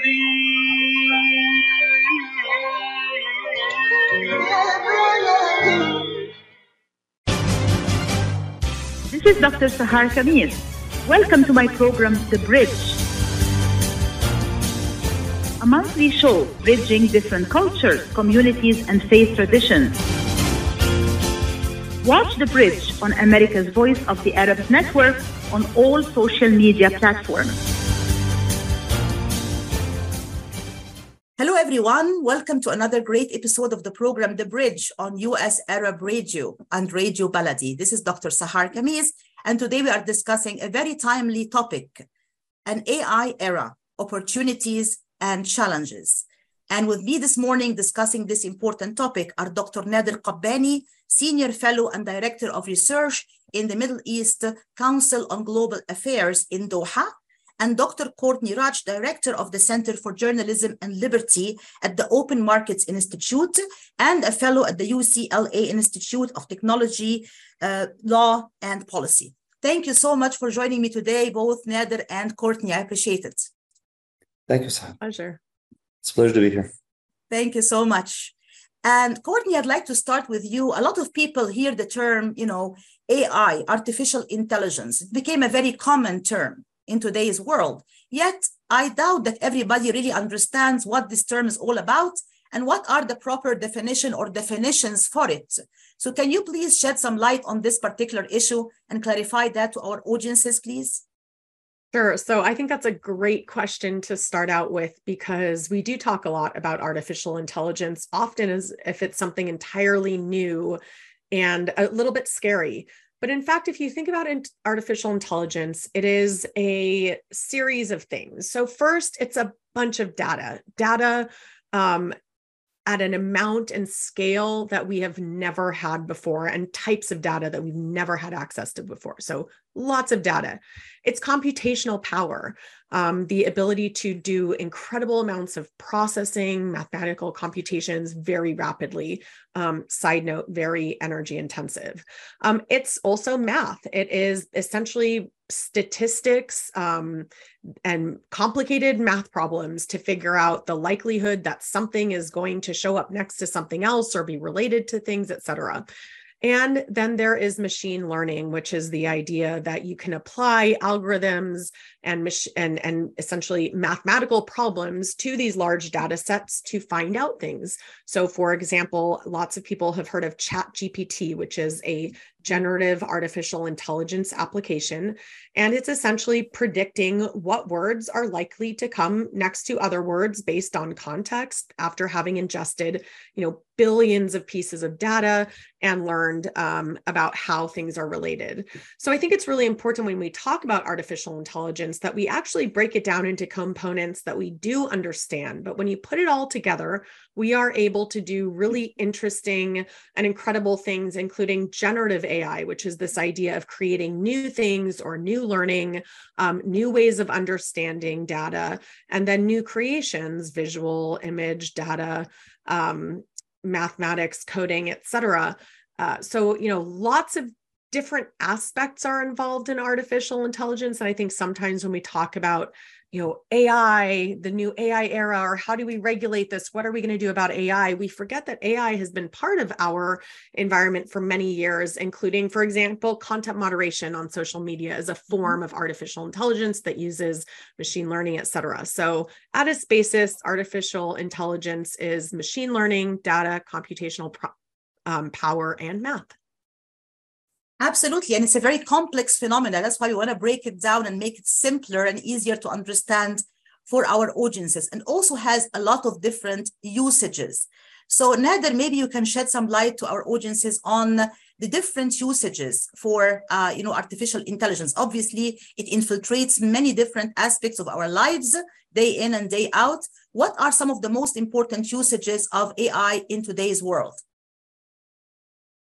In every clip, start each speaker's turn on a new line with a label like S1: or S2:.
S1: This is Dr. Sahar Khamis. Welcome to my program, The Bridge. A monthly show bridging different cultures, communities, and faith traditions. Watch The Bridge on America's Voice of the Arab Network on all social media platforms.
S2: Everyone. Welcome to another great episode of the program The Bridge on US Arab Radio and Radio Baladi. This is Dr. Sahar Khamis, and today we are discussing a very timely topic an AI era, opportunities and challenges. And with me this morning discussing this important topic are Dr. Nader Kabbani, Senior Fellow and Director of Research in the Middle East Council on Global Affairs in Doha, and Dr. Courtney Radsch, Director of the Center for Journalism and Liberty at the Open Markets Institute, and a fellow at the UCLA Institute of Technology, uh, Law, and Policy. Thank you so much for joining me today, both Nader and Courtney. I appreciate it.
S3: Thank you, Sahar.
S4: Pleasure.
S3: It's a pleasure to be here.
S2: Thank you so much. And Courtney, I'd like to start with you. A lot of people hear the term, you know, AI, artificial intelligence. It became a very common term in today's world. Yet, I doubt that everybody really understands what this term is all about and what are the proper definition or definitions for it. So, can you please shed some light on this particular issue and clarify that to our audiences, please?
S4: Sure. So I think that's a great question to start out with because we do talk a lot about artificial intelligence, often as if it's something entirely new and a little bit scary. But in fact, if you think about artificial intelligence, it is a series of things. So, first, it's a bunch of data, data um, at an amount and scale that we have never had before, and types of data that we've never had access to before. So, lots of data. It's computational power, um, the ability to do incredible amounts of processing, mathematical computations very rapidly. Um, side note, very energy intensive. Um, it's also math. It is essentially statistics um, and complicated math problems to figure out the likelihood that something is going to show up next to something else or be related to things, et cetera. And then there is machine learning, which is the idea that you can apply algorithms and, and, and essentially mathematical problems to these large data sets to find out things. So, for example, lots of people have heard of ChatGPT, which is a generative artificial intelligence application. And it's essentially predicting what words are likely to come next to other words based on context after having ingested, you know, billions of pieces of data and learned um, about how things are related. So I think it's really important when we talk about artificial intelligence that we actually break it down into components that we do understand. But when you put it all together, we are able to do really interesting and incredible things, including generative AI, which is this idea of creating new things or new learning, um, new ways of understanding data, and then new creations, visual, image, data, um, mathematics, coding, et cetera. Uh, so, you know, lots of different aspects are involved in artificial intelligence. And I think sometimes when we talk about, you know, AI, the new AI era, or how do we regulate this? What are we going to do about AI? We forget that AI has been part of our environment for many years, including, for example, content moderation on social media as a form of artificial intelligence that uses machine learning, et cetera. So, at its basis, artificial intelligence is machine learning, data, computational pro- um, power, and math.
S2: Absolutely. And it's a very complex phenomenon. That's why we want to break it down and make it simpler and easier to understand for our audiences and also has a lot of different usages. So Nader, maybe you can shed some light to our audiences on the different usages for uh, you know artificial intelligence. Obviously, it infiltrates many different aspects of our lives day in and day out. What are some of the most important usages of AI in today's world?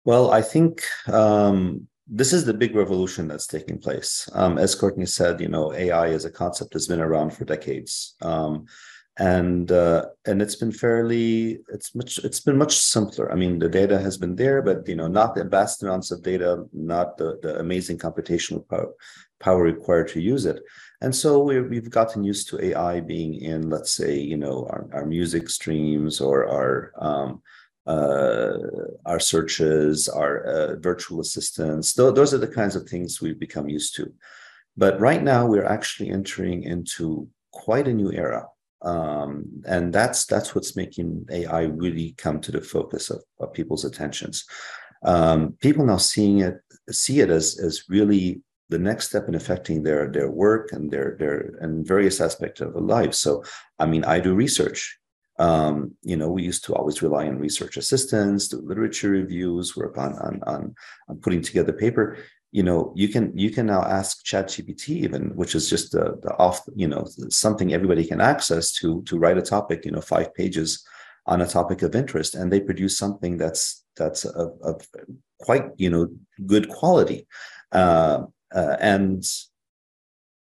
S3: Well, I think um, this is the big revolution that's taking place. Um, as Courtney said, you know, AI as a concept has been around for decades. Um, and uh, and it's been fairly it's much it's been much simpler i mean the data has been there but you know not the vast amounts of data not the, the amazing computational power, power required to use it and so we we've gotten used to ai being in let's say you know our, our music streams or our um, uh, our searches our uh, virtual assistants Th- those are the kinds of things we've become used to but right now we're actually entering into quite a new era um, and that's that's what's making AI really come to the focus of, of people's attentions. Um, people now seeing it see it as as really the next step in affecting their their work and their their and various aspects of their life. So, I mean, I do research. Um, you know, we used to always rely on research assistants, do literature reviews, work on on on, on putting together paper you know you can you can now ask ChatGPT even, which is just the, the off you know something everybody can access to to write a topic, you know, five pages on a topic of interest, and they produce something that's that's of, quite you know good quality, uh, uh, and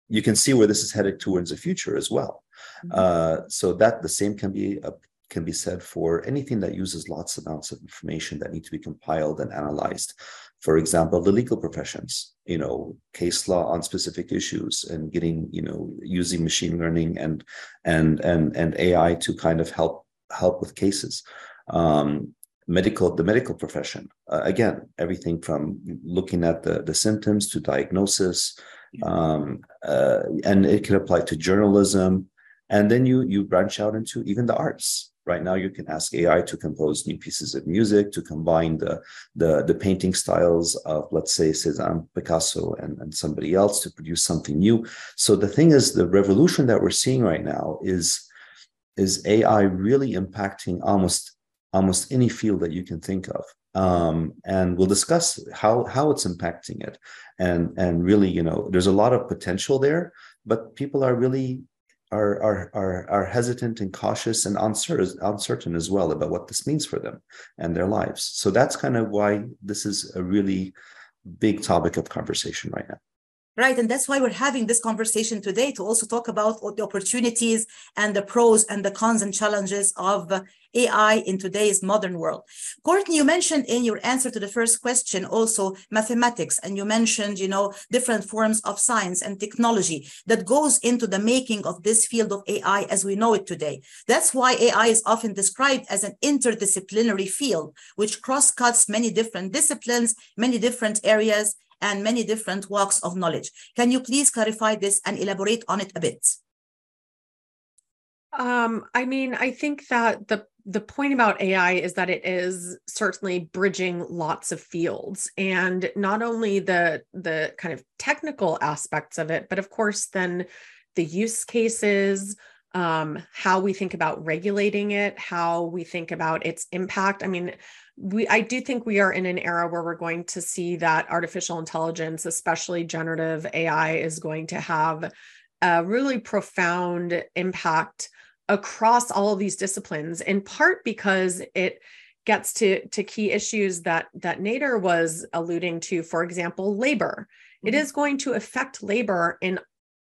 S3: you can see where this is headed towards the future as well. Mm-hmm. Uh, so that the same can be uh, can be said for anything that uses lots of amounts of information that need to be compiled and analyzed for example, the legal professions, you know, case law on specific issues and getting, you know, using machine learning and and and and AI to kind of help help with cases. Um, medical, the medical profession, uh, again, everything from looking at the the symptoms to diagnosis, um, uh, and it can apply to journalism, and then you you branch out into even the arts Right now, you can ask AI to compose new pieces of music, to combine the, the, the painting styles of, let's say, Cezanne, Picasso, and, and somebody else to produce something new. So the thing is, the revolution that we're seeing right now is, is AI really impacting almost almost any field that you can think of. Um, and we'll discuss how how it's impacting it and and really you know there's a lot of potential there but people are really are, are, are, are hesitant and cautious and uncertain, uncertain as well about what this means for them and their lives. So that's kind of why this is a really big topic of conversation right now.
S2: Right. And that's why we're having this conversation today to also talk about the opportunities and the pros and the cons and challenges of AI in today's modern world. Courtney, you mentioned in your answer to the first question also mathematics, and you mentioned, you know, different forms of science and technology that goes into the making of this field of AI as we know it today. That's why AI is often described as an interdisciplinary field, which cross-cuts many different disciplines, many different areas, and many different walks of knowledge. Can you please clarify this and elaborate on it a bit?
S4: Um, I mean, I think that the the point about AI is that it is certainly bridging lots of fields and not only the the kind of technical aspects of it, but of course then the use cases, um, how we think about regulating it, how we think about its impact. I mean, we I do think we are in an era where we're going to see that artificial intelligence, especially generative AI, is going to have a really profound impact across all of these disciplines, in part because it gets to, to key issues that, that Nader was alluding to, for example, labor. Mm-hmm. It is going to affect labor in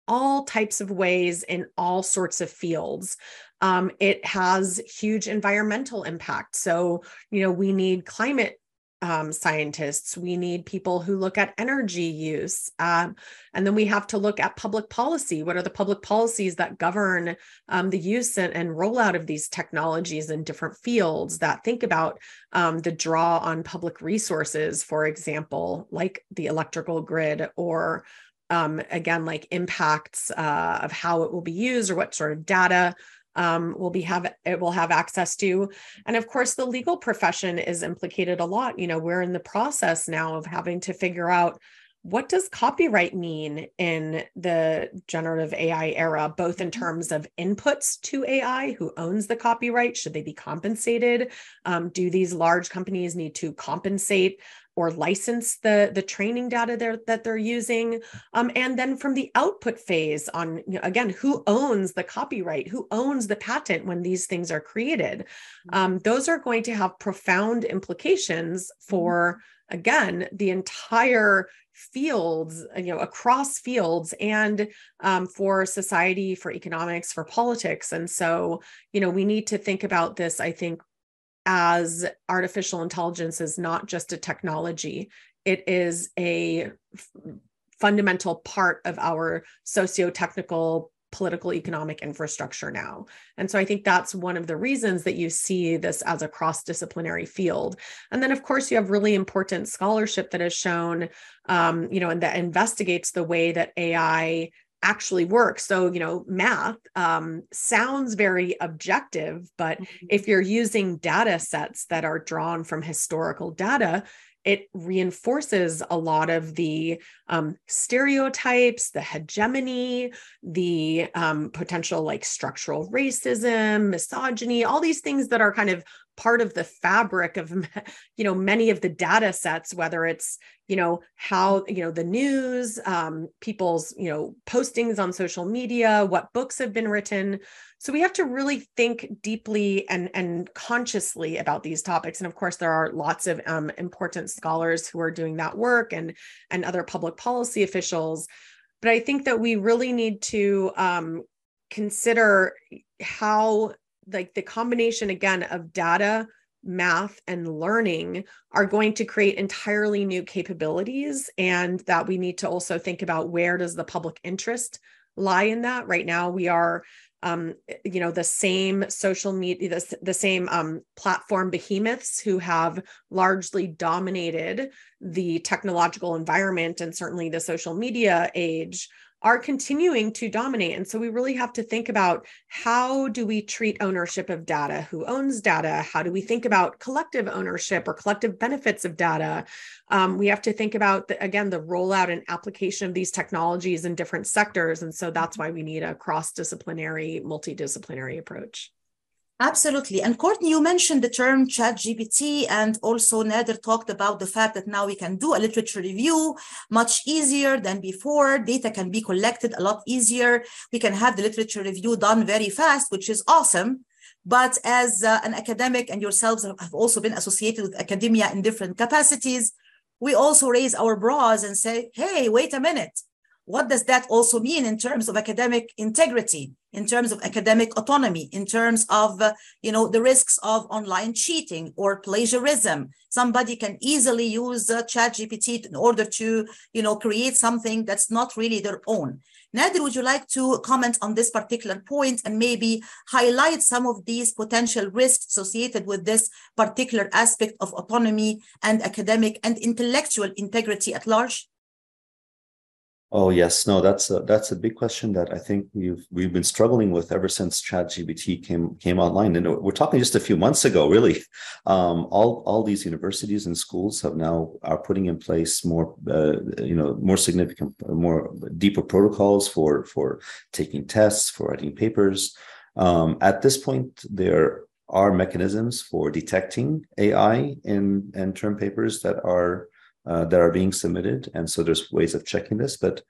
S4: all types of ways in all sorts of fields. Um, it has huge environmental impact. So, you know, we need climate um, scientists, we need people who look at energy use. Um, and then we have to look at public policy. What are the public policies that govern um, the use and, and, rollout of these technologies in different fields that think about um, the draw on public resources, for example, like the electrical grid or um, again, like impacts uh, of how it will be used or what sort of data um, will be have it will have access to and of course the legal profession is implicated a lot you know we're in the process now of having to figure out what does copyright mean in the generative AI era, both in mm-hmm. terms of inputs to AI, who owns the copyright? Should they be compensated? Um, do these large companies need to compensate or license the the training data there that they're using. Um, and then from the output phase on you know, again who owns the copyright who owns the patent when these things are created mm-hmm. um, those are going to have profound implications for again the entire fields you know across fields and um, for society for economics for politics. And so you know we need to think about this i think as artificial intelligence is not just a technology it is a f- fundamental part of our socio-technical political economic infrastructure now. And so I think that's one of the reasons that you see this as a cross disciplinary field. And then, of course, you have really important scholarship that has shown, um, you know, and that investigates the way that AI actually work. So, you know, math um, sounds very objective, but mm-hmm. if you're using data sets that are drawn from historical data, it reinforces a lot of the um, stereotypes, the hegemony, the um, potential like structural racism, misogyny, all these things that are kind of part of the fabric of you know many of the data sets whether it's you know how you know the news um, people's you know postings on social media what books have been written. So we have to really think deeply and and consciously about these topics. And of course there are lots of um, important scholars who are doing that work and and other public policy officials. But i think that we really need to um, consider how like the combination again of data math and learning are going to create entirely new capabilities and that we need to also think about where does the public interest lie in that. Right now we are um, you know the same social media the, the same um, platform behemoths who have largely dominated the technological environment and certainly the social media age are continuing to dominate. And so we really have to think about how do we treat ownership of data? Who owns data? How do we think about collective ownership or collective benefits of data? Um, we have to think about, the, again, the rollout and application of these technologies in different sectors. And so that's why we need a cross disciplinary, multidisciplinary approach.
S2: Absolutely. And Courtney, you mentioned the term chat GPT and also Nader talked about the fact that now we can do a literature review much easier than before. Data can be collected a lot easier. We can have the literature review done very fast, which is awesome. But as uh, an academic and yourselves have also been associated with academia in different capacities, we also raise our brows and say, hey, wait a minute what does that also mean in terms of academic integrity in terms of academic autonomy in terms of uh, you know the risks of online cheating or plagiarism. Somebody can easily use uh, chat gpt in order to you know create something that's not really their own. Nader would you like to comment on this particular point and maybe highlight some of these potential risks associated with this particular aspect of autonomy and academic and intellectual integrity at large
S3: Oh yes, no, that's a that's a big question that I think we've we've been struggling with ever since ChatGPT came came online, and we're talking just a few months ago. Really, um, all all these universities and schools have now are putting in place more, uh, you know, more significant, more deeper protocols for for taking tests, for writing papers. Um, at this point, there are mechanisms for detecting AI in in term papers that are uh, that are being submitted. And so there's ways of checking this, but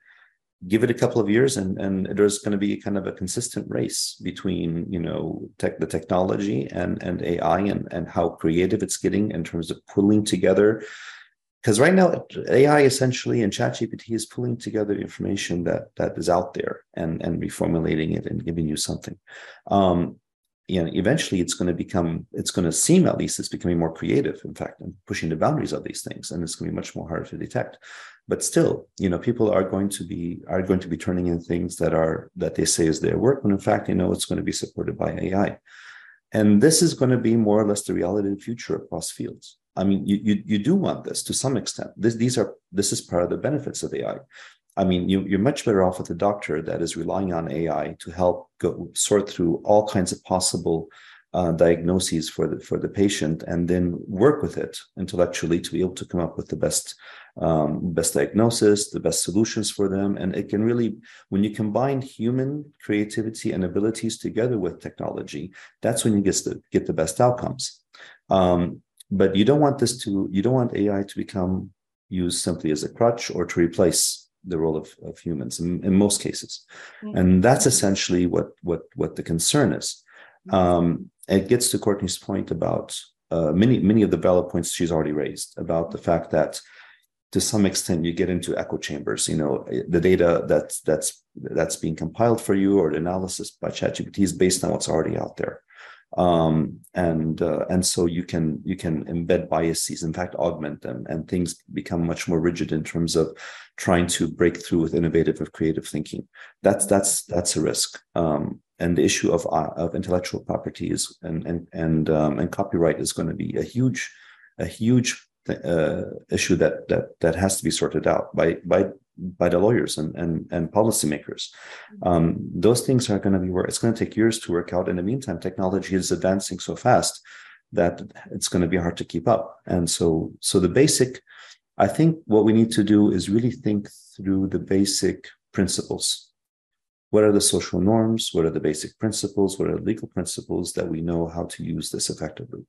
S3: give it a couple of years and, and there's going to be kind of a consistent race between, you know, tech, the technology and, and AI and, and how creative it's getting in terms of pulling together. Because right now, AI essentially and ChatGPT is pulling together information that that is out there and, and reformulating it and giving you something. Um, you know eventually it's going to become it's going to seem at least it's becoming more creative in fact and pushing the boundaries of these things and it's going to be much more harder to detect. But still you know people are going to be are going to be turning in things that are that they say is their work when in fact you know it's going to be supported by ai and this is going to be more or less the reality of the future across fields. I mean you you, you do want this to some extent. This, these are this is part of the benefits of ai I mean, you, you're much better off with a doctor that is relying on AI to help go sort through all kinds of possible uh, diagnoses for the for the patient, and then work with it intellectually to be able to come up with the best um, best diagnosis, the best solutions for them. And it can really, when you combine human creativity and abilities together with technology, that's when you get the get the best outcomes. Um, but you don't want this to you don't want ai to become used simply as a crutch or to replace the role of, of humans in, in most cases mm-hmm. and that's essentially what what what the concern is mm-hmm. um, it gets to courtney's point about uh, many many of the valid points she's already raised about the fact that to some extent you get into echo chambers you know the data that's that's that's being compiled for you or the analysis by ChatGPT is based on what's already out there um, and uh, and so you can you can embed biases in fact augment them and things become much more rigid in terms of trying to break through with innovative or creative thinking. That's that's that's a risk. Um, and the issue of uh, of intellectual property is and and and um, and copyright is going to be a huge a huge uh, issue that that that has to be sorted out by by by the lawyers and and, and policymakers. Mm-hmm. Um, those things are going to be where it's going to take years to work out. In the meantime, technology is advancing so fast that it's going to be hard to keep up. And so so the basic, I think what we need to do is really think through the basic principles. What are the social norms? What are the basic principles? What are the legal principles that we know how to use this effectively?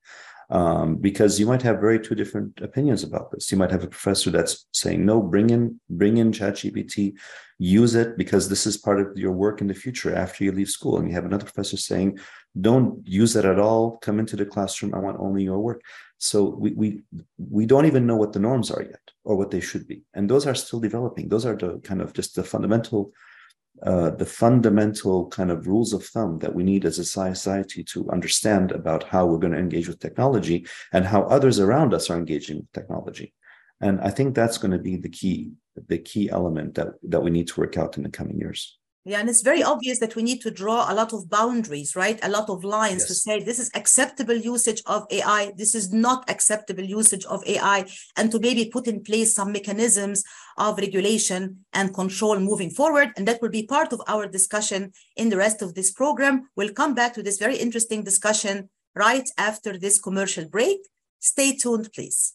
S3: Um, because you might have very two different opinions about this. You might have a professor that's saying, "No, bring in bring in ChatGPT, use it because this is part of your work in the future after you leave school." And you have another professor saying, "Don't use it at all. Come into the classroom. I want only your work." So we we we don't even know what the norms are yet or what they should be, and those are still developing. Those are the kind of just the fundamental uh, the fundamental kind of rules of thumb that we need as a society to understand about how we're going to engage with technology and how others around us are engaging with technology. And I think that's going to be the key, the key element that, that we need to work out in the coming years.
S2: Yeah, and it's very obvious that we need to draw a lot of boundaries, right? A lot of lines yes. to say this is acceptable usage of AI, this is not acceptable usage of AI, and to maybe put in place some mechanisms of regulation and control moving forward. And that will be part of our discussion in the rest of this program. We'll come back to this very interesting discussion right after this commercial break. Stay tuned, please.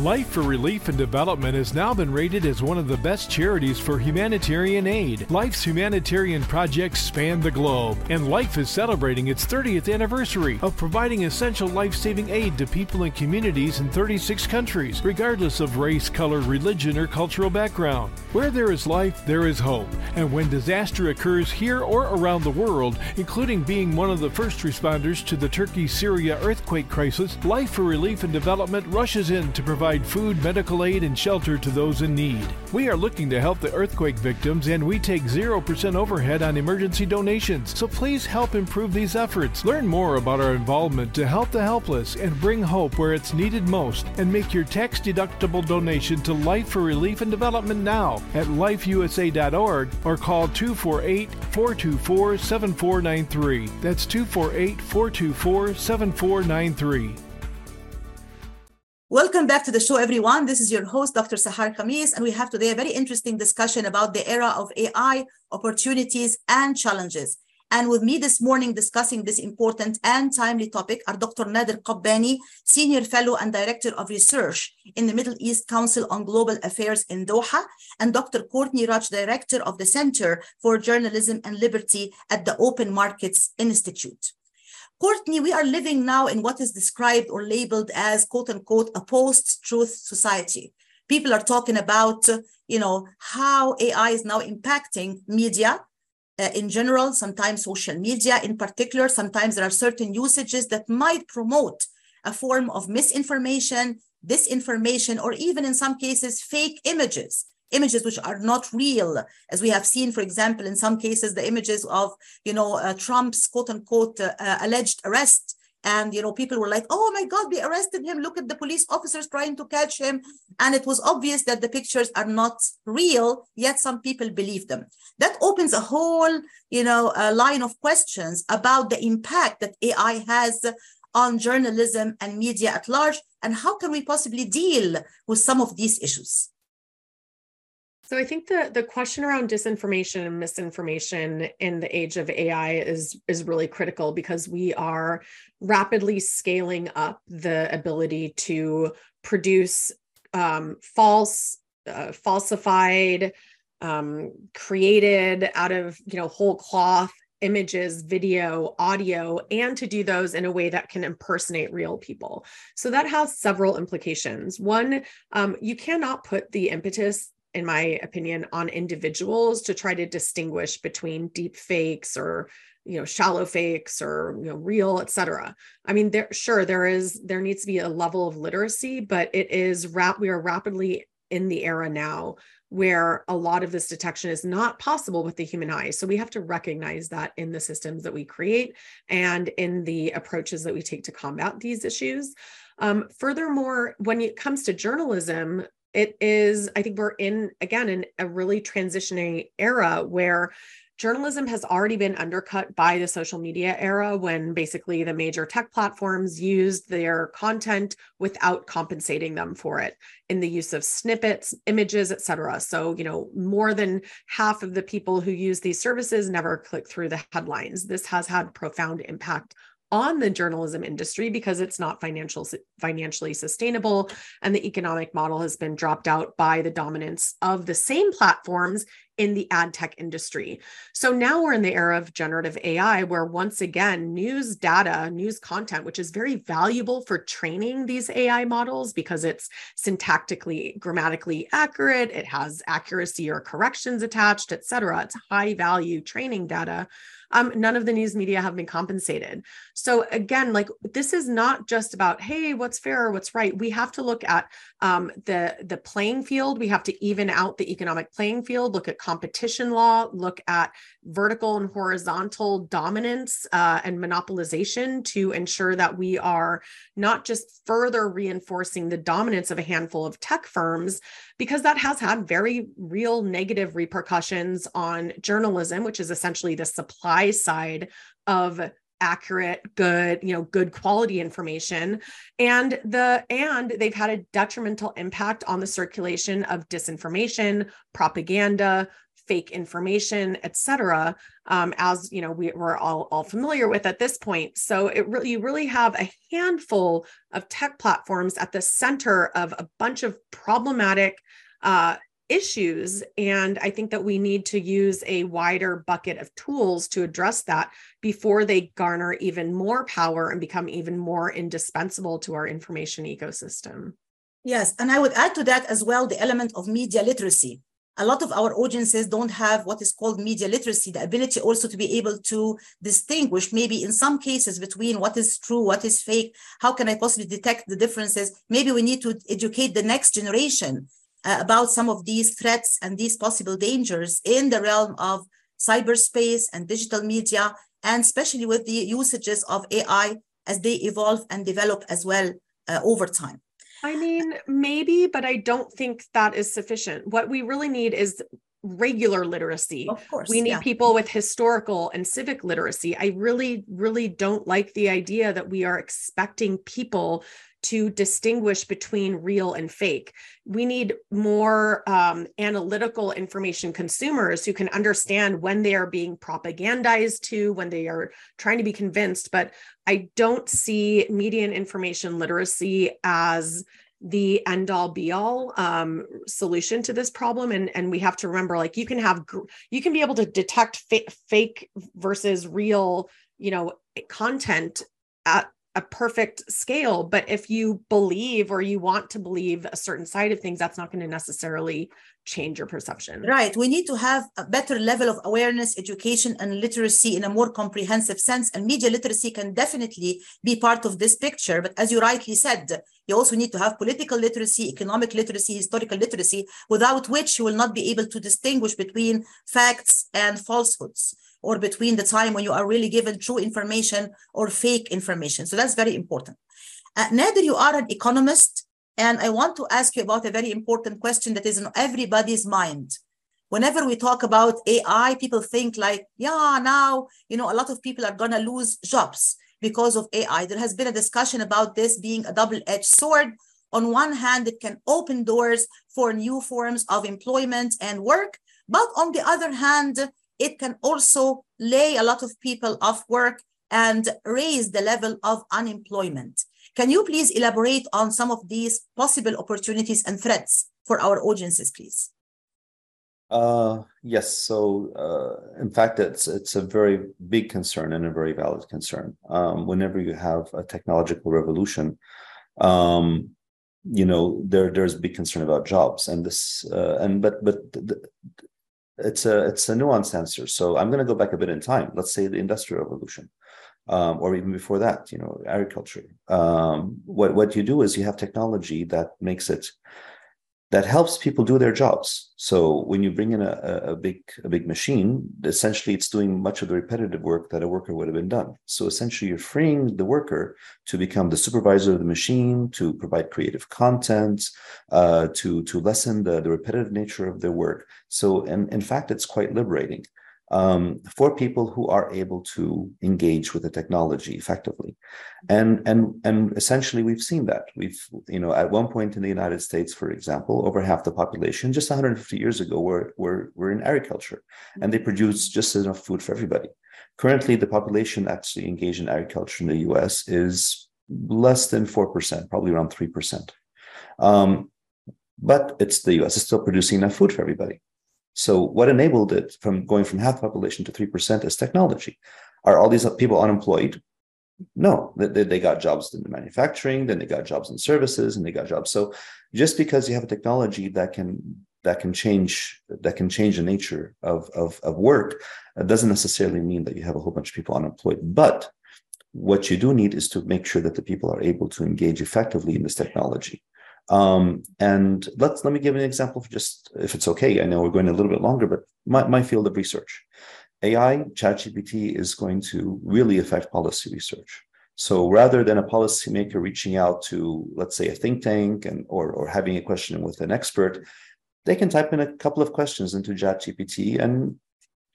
S5: Life for Relief and Development has now been rated as one of the best charities for humanitarian aid. Life's humanitarian projects span the globe, and Life is celebrating its 30th anniversary of providing essential life saving aid to people and communities in 36 countries, regardless of race, color, religion, or cultural background. Where there is life, there is hope, and when disaster occurs here or around the world, including being one of the first responders to the Turkey Syria earthquake crisis, Life for Relief and Development rushes in to provide provide food, medical aid, and shelter to those in need. We are looking to help the earthquake victims and we take 0% overhead on emergency donations. So please help improve these efforts. Learn more about our involvement to help the helpless and bring hope where it's needed most and make your tax deductible donation to Life for Relief and Development now at lifeusa.org or call 248 424 7493. That's 248 424 7493.
S2: Welcome back to the show, everyone. This is your host, Dr. Sahar Khamis, and we have today a very interesting discussion about the era of AI, opportunities, and challenges. And with me this morning discussing this important and timely topic are Dr. Nader Kabbani, Senior Fellow and Director of Research in the Middle East Council on Global Affairs in Doha, and Dr. Courtney Radsch, Director of the Center for Journalism and Liberty at the Open Markets Institute. Courtney, we are living now in what is described or labeled as quote unquote a post-truth society. People are talking about, you know, how AI is now impacting media uh, in general, sometimes social media in particular. Sometimes there are certain usages that might promote a form of misinformation, disinformation, or even in some cases, fake images images which are not real, as we have seen, for example, in some cases, the images of, you know, uh, Trump's quote unquote uh, uh, alleged arrest. And you know people were like oh my god they arrested him. Look at the police officers trying to catch him. And it was obvious that the pictures are not real yet some people believe them. That opens a whole you know line of questions about the impact that ai has on journalism and media at large and how can we possibly deal with some of these issues
S4: so I think the the question around disinformation and misinformation in the age of AI is is really critical because we are rapidly scaling up the ability to produce um, false, uh, falsified, um, created out of you know whole cloth images, video, audio, and to do those in a way that can impersonate real people. So that has several implications. One, um, you cannot put the impetus in my opinion, on individuals to try to distinguish between deep fakes or you know shallow fakes or you know real etc i mean there sure there is there needs to be a level of literacy but it is rap we are rapidly in the era now where a lot of this detection is not possible with the human eye. So we have to recognize that in the systems that we create and in the approaches that we take to combat these issues. Um, furthermore when it comes to journalism it is i think we're in again in a really transitioning era where journalism has already been undercut by the social media era when basically the major tech platforms used their content without compensating them for it in the use of snippets images etc so you know more than half of the people who use these services never click through the headlines. This has had profound impact on the journalism industry because it's not financial financially sustainable and the economic model has been dropped out by the dominance of the same platforms in the ad tech industry. So now we're in the era of generative AI where once again news data, news content which is very valuable for training these AI models because it's syntactically grammatically accurate, it has accuracy or corrections attached, etc. It's high value training data um, none of the news media have been compensated. So again, like this is not just about hey, what's fair or what's right. We have to look at um, the the playing field. We have to even out the economic playing field. Look at competition law. Look at vertical and horizontal dominance uh, and monopolization to ensure that we are not just further reinforcing the dominance of a handful of tech firms, because that has had very real negative repercussions on journalism, which is essentially the supply side of accurate good you know good quality information. And the and they've had a detrimental impact on the circulation of disinformation propaganda fake information etc um, as you know we, we're all, all familiar with at this point so it really you really have a handful of tech platforms at the center of a bunch of problematic uh, issues. And I think that we need to use a wider bucket of tools to address that before they garner even more power and become even more indispensable to our information ecosystem.
S2: Yes. And I would add to that as well the element of media literacy. A lot of our audiences don't have what is called media literacy, the ability also to be able to distinguish, maybe in some cases, between what is true, what is fake. How can I possibly detect the differences? Maybe we need to educate the next generation uh, about some of these threats and these possible dangers in the realm of cyberspace and digital media, and especially with the usages of AI as they evolve and develop as well uh, over time.
S4: I mean, maybe, but I don't think that is sufficient. What we really need is regular literacy.
S2: Of course.
S4: We need
S2: yeah.
S4: people with historical and civic literacy. I really, really don't like the idea that we are expecting people to distinguish between real and fake. We need more um, analytical information consumers who can understand when they are being propagandized to, when they are trying to be convinced. But I don't see media and information literacy as the end all be all um, solution to this problem and and we have to remember like you can have you can be able to detect fa- fake versus real you know content at a perfect scale but if you believe or you want to believe a certain side of things that's not going to necessarily change your perception.
S2: Right we need to have a better level of awareness education and literacy in a more comprehensive sense and media literacy can definitely be part of this picture. But as you rightly said you also need to have political literacy economic literacy historical literacy without which you will not be able to distinguish between facts and falsehoods or between the time when you are really given true information or fake information. So that's very important. Uh, Nader, you are an economist, and I want to ask you about a very important question that is in everybody's mind. Whenever we talk about AI, people think like, yeah, now, you know, a lot of people are going to lose jobs because of AI. There has been a discussion about this being a double edged sword. On one hand, it can open doors for new forms of employment and work. But on the other hand, it can also lay a lot of people off work and raise the level of unemployment. Can you please elaborate on some of these possible opportunities and threats for our audiences, please?
S3: Uh, yes. So, uh, in fact, it's it's a very big concern and a very valid concern. Um, whenever you have a technological revolution, um, you know there there's big concern about jobs, and this uh, and but but the, it's a it's a nuanced answer. So I'm going to go back a bit in time. Let's say the industrial revolution, um, or even before that, you know, agriculture. Um, what what you do is you have technology that makes it that helps people do their jobs. So when you bring in a, a, big a big machine, essentially it's doing much of the repetitive work that a worker would have been done. So essentially you're freeing the worker to become the supervisor of the machine, to provide creative content, uh, to to lessen the, the repetitive nature of their work. So in, in fact, it's quite liberating um, for people who are able to engage with the technology effectively. And and and essentially we've seen that. We've you know at one point in the united states for example over half the population just 150 years ago were were, were in agriculture and they produced just enough food for everybody. Currently the population actually engaged in agriculture in the us is less than 4% probably around 3% um, but it's the us is still producing enough food for everybody so what enabled it from going from half the population to 3% is technology. Are all these people unemployed? No, they, they got jobs in the manufacturing, then they got jobs in services, and they got jobs. So just because you have a technology that can that can change that can change the nature of, of, of work uh, doesn't necessarily mean that you have a whole bunch of people unemployed. But what you do need is to make sure that the people are able to engage effectively in this technology. Um, and let's let me give an example just if it's okay. I know we're going a little bit longer, but my, my field of research, AI, ChatGPT is going to really affect policy research. So rather than a policymaker reaching out to, let's say, a think tank and or or having a question with an expert, they can type in a couple of questions into ChatGPT and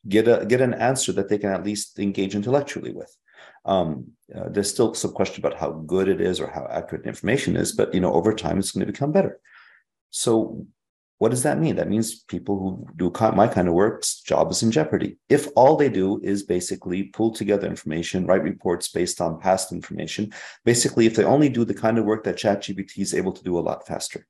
S3: get a get an answer that they can at least engage intellectually with. Um, uh, there's still some question about how good it is or how accurate the information is, but you know, over time, it's going to become better. So, what does that mean? That means people who do my kind of work's job is in jeopardy. If all they do is basically pull together information, write reports based on past information, basically, if they only do the kind of work that ChatGPT is able to do a lot faster.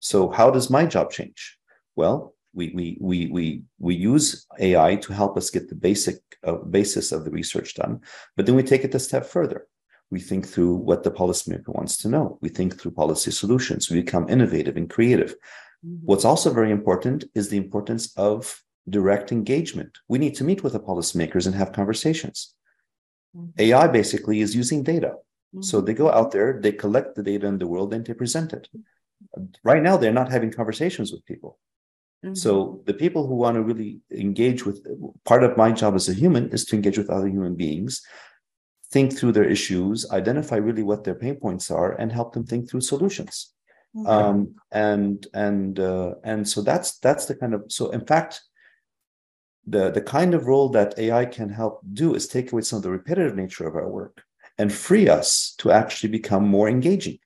S3: So, how does my job change? Well, we we we we we use AI to help us get the basic uh, basis of the research done, but then we take it a step further. We think through what the policymaker wants to know. We think through policy solutions. We become innovative and creative. Mm-hmm. What's also very important is the importance of direct engagement. We need to meet with the policymakers and have conversations. Mm-hmm. AI basically is using data. Mm-hmm. So they go out there, they collect the data in the world, and they present it. Right now, they're not having conversations with people. Mm-hmm. So the people who want to really engage with part of my job as a human is to engage with other human beings, think through their issues, identify really what their pain points are, and help them think through solutions. Okay. Um, and and uh, and so that's that's the kind of so in fact the the kind of role that AI can help do is take away some of the repetitive nature of our work and free us to actually become more engaging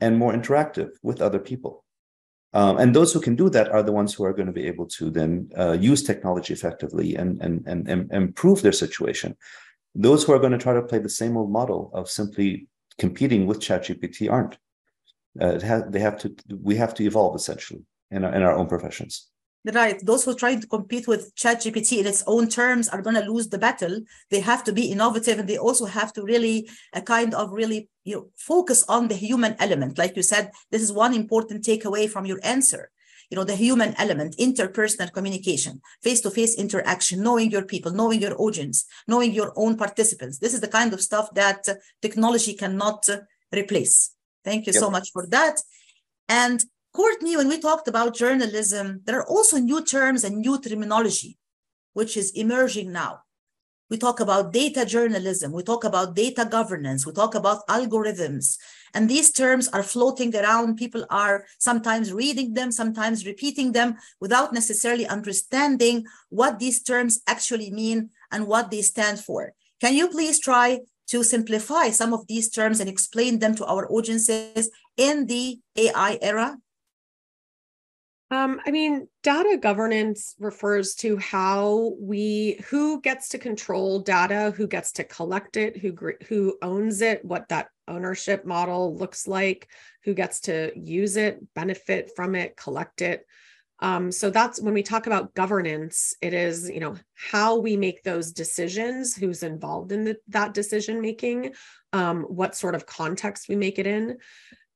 S3: and more interactive with other people. Um, and those who can do that are the ones who are going to be able to then uh, use technology effectively and, and, and, and improve their situation. Those who are going to try to play the same old model of simply competing with ChatGPT aren't. Uh, they have to. We have to evolve essentially in our, in our own professions.
S2: Right. Those who try to compete with ChatGPT in its own terms are going to lose the battle. They have to be innovative and they also have to really a kind of really you know focus on the human element. Like you said, this is one important takeaway from your answer. You know, the human element, interpersonal communication, face-to-face interaction, knowing your people, knowing your audience, knowing your own participants. This is the kind of stuff that uh, technology cannot uh, replace. Thank you yep. so much for that. And Courtney, when we talked about journalism, there are also new terms and new terminology, which is emerging now. we talk about data journalism, we talk about data governance, we talk about algorithms. And these terms are floating around. People are sometimes reading them, sometimes repeating them without necessarily understanding what these terms actually mean and what they stand for. Can you please try to simplify some of these terms and explain them to our audiences in the AI era?
S4: Um, I mean, data governance refers to how we who gets to control data, who gets to collect it, who who owns it, what that ownership model looks like, who gets to use it, benefit from it, collect it. Um, so that's when we talk about governance, it is you know how we make those decisions, who's involved in the, that decision making, um, what sort of context we make it in.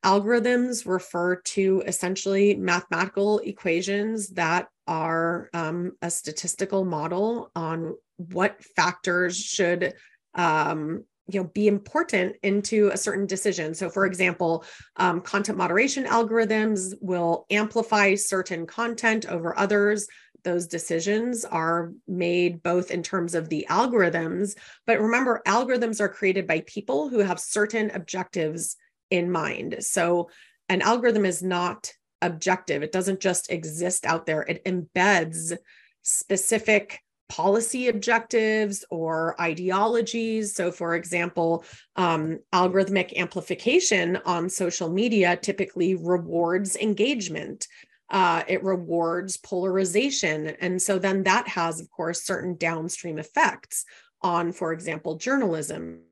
S4: Algorithms refer to essentially mathematical equations that are um, a statistical model on what factors should um, you know be important into a certain decision. So for example um, content moderation algorithms will amplify certain content over others. Those decisions are made both in terms of the algorithms but remember algorithms are created by people who have certain objectives in mind. So an algorithm is not objective, it doesn't just exist out there, it embeds specific policy objectives or ideologies. So, for example, um, algorithmic amplification on social media typically rewards engagement. Uh, it rewards polarization. And so then that has, of course, certain downstream effects on, for example, journalism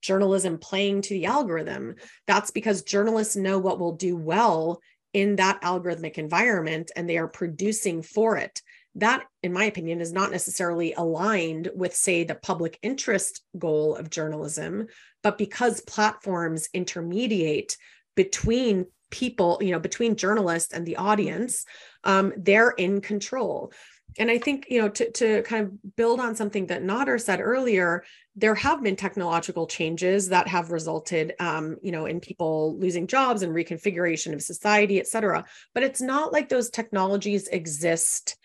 S4: journalism playing to the algorithm. That's because journalists know what will do well in that algorithmic environment and they are producing for it. That, in my opinion, is not necessarily aligned with, say, the public interest goal of journalism, but because platforms intermediate between people, you know, between journalists and the audience, um, they're in control and I think, you know, to, to kind of build on something that Nader said earlier, there have been technological changes that have resulted, um, you know, in people losing jobs and reconfiguration of society, et cetera. But it's not like those technologies exist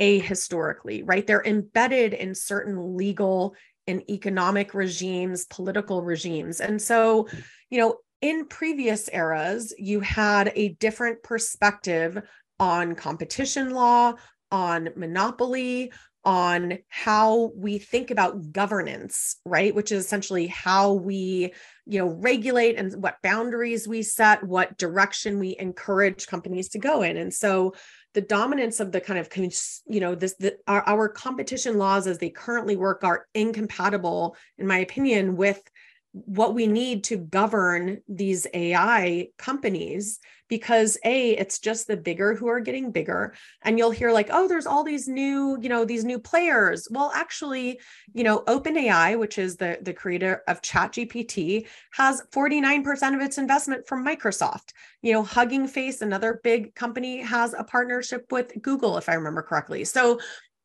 S4: ahistorically, right? They're embedded in certain legal and economic regimes, political regimes. And so, you know, in previous eras, you had a different perspective on competition law, on monopoly, on how we think about governance, right? Which is essentially how we, you know, regulate and what boundaries we set, what direction we encourage companies to go in. And so the dominance of the kind of you know this the, our, our competition laws as they currently work are incompatible in my opinion with what we need to govern these AI companies because a it's just the bigger who are getting bigger. And you'll hear like oh there's all these new you know these new players. Well actually you know OpenAI which is the the creator of ChatGPT has 49% of its investment from Microsoft. You know Hugging Face another big company has a partnership with Google if I remember correctly. So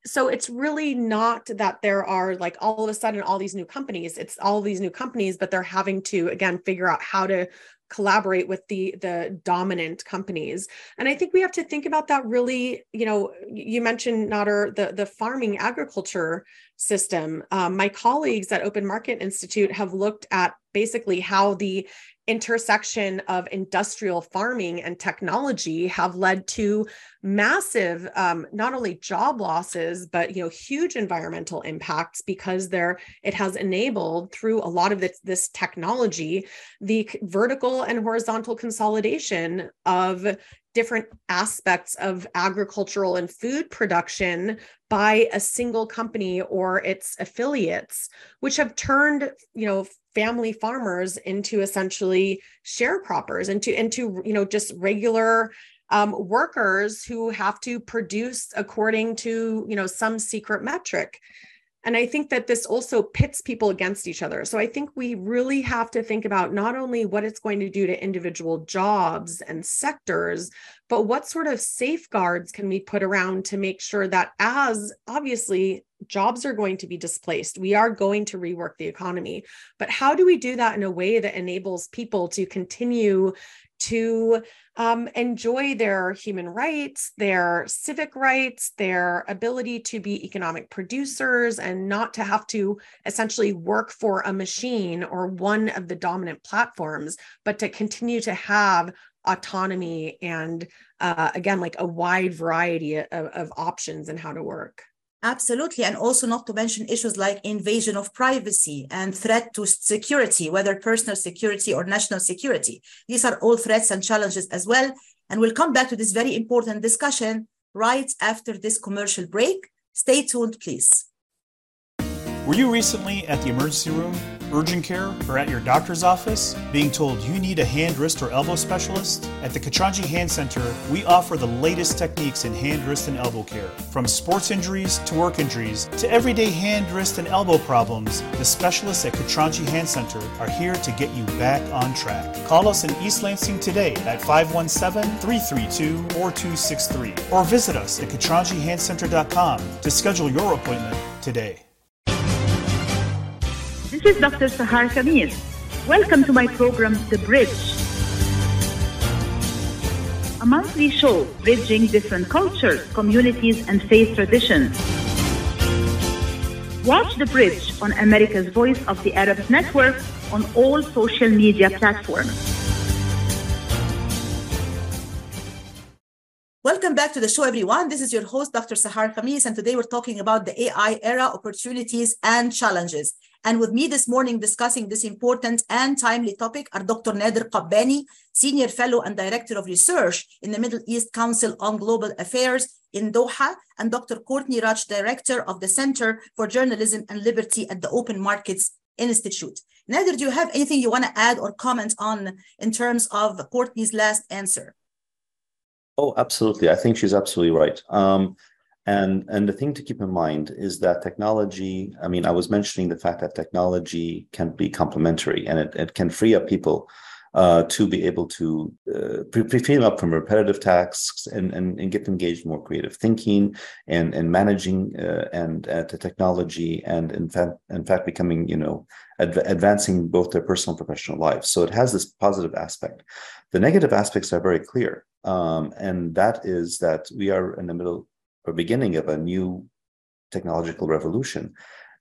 S4: so it's really not that there are like all of a sudden all these new companies it's all these new companies but they're having to again figure out how to collaborate with the the dominant companies. And i think we have to think about that really you know you mentioned nader the the farming agriculture system. Um, my colleagues at open market institute have looked at basically how the intersection of industrial farming and technology have led to massive um, not only job losses but you know huge environmental impacts because there it has enabled through a lot of this, this technology the vertical and horizontal consolidation of different aspects of agricultural and food production by a single company or its affiliates which have turned you know family farmers into essentially sharecroppers into into you know just regular um, workers who have to produce according to you know some secret metric and i think that this also pits people against each other so i think we really have to think about not only what it's going to do to individual jobs and sectors but what sort of safeguards can we put around to make sure that as obviously jobs are going to be displaced. We are going to rework the economy. But how do we do that in a way that enables people to continue to um, enjoy their human rights, their civic rights, their ability to be economic producers, and not to have to essentially work for a machine or one of the dominant platforms, but to continue to have autonomy and, uh, again, like a wide variety of, of options and how to work.
S2: Absolutely. And also, not to mention issues like invasion of privacy and threat to security, whether personal security or national security. These are all threats and challenges as well. And we'll come back to this very important discussion right after this commercial break. Stay tuned, please.
S6: Were you recently at the emergency room, urgent care, or at your doctor's office being told you need a hand, wrist, or elbow specialist? At the Katranji Hand Center, we offer the latest techniques in hand, wrist, and elbow care. From sports injuries to work injuries to everyday hand, wrist, and elbow problems, the specialists at Katranji Hand Center are here to get you back on track. Call us in East Lansing today at 517 332 4263 or visit us at katranjihandcenter.com to schedule your appointment today.
S1: This is Dr. Sahar Khamis. Welcome to my program, The Bridge. A monthly show bridging different cultures, communities, and faith traditions. Watch The Bridge on America's Voice of the Arabs Network on all social media platforms.
S2: Welcome back to the show, everyone. This is your host, Dr. Sahar Khamis, and today we're talking about the AI era opportunities and challenges. And with me this morning discussing this important and timely topic are Dr. Nader Kabbani, Senior Fellow and Director of Research in the Middle East Council on Global Affairs in Doha, and Dr. Courtney Radsch, Director of the Center for Journalism and Liberty at the Open Markets Institute. Nader, do you have anything you want to add or comment on in terms of Courtney's last answer?
S3: Oh, absolutely. I think she's absolutely right. Um, and and the thing to keep in mind is that technology, I mean, I was mentioning the fact that technology can be complementary and it, it can free up people uh, to be able to uh, free them up from repetitive tasks and, and, and get engaged in more creative thinking and, and managing uh, and uh, the technology and in fact, in fact becoming, you know, adv- advancing both their personal and professional lives. So it has this positive aspect. The negative aspects are very clear. Um, and that is that we are in the middle or beginning of a new technological revolution.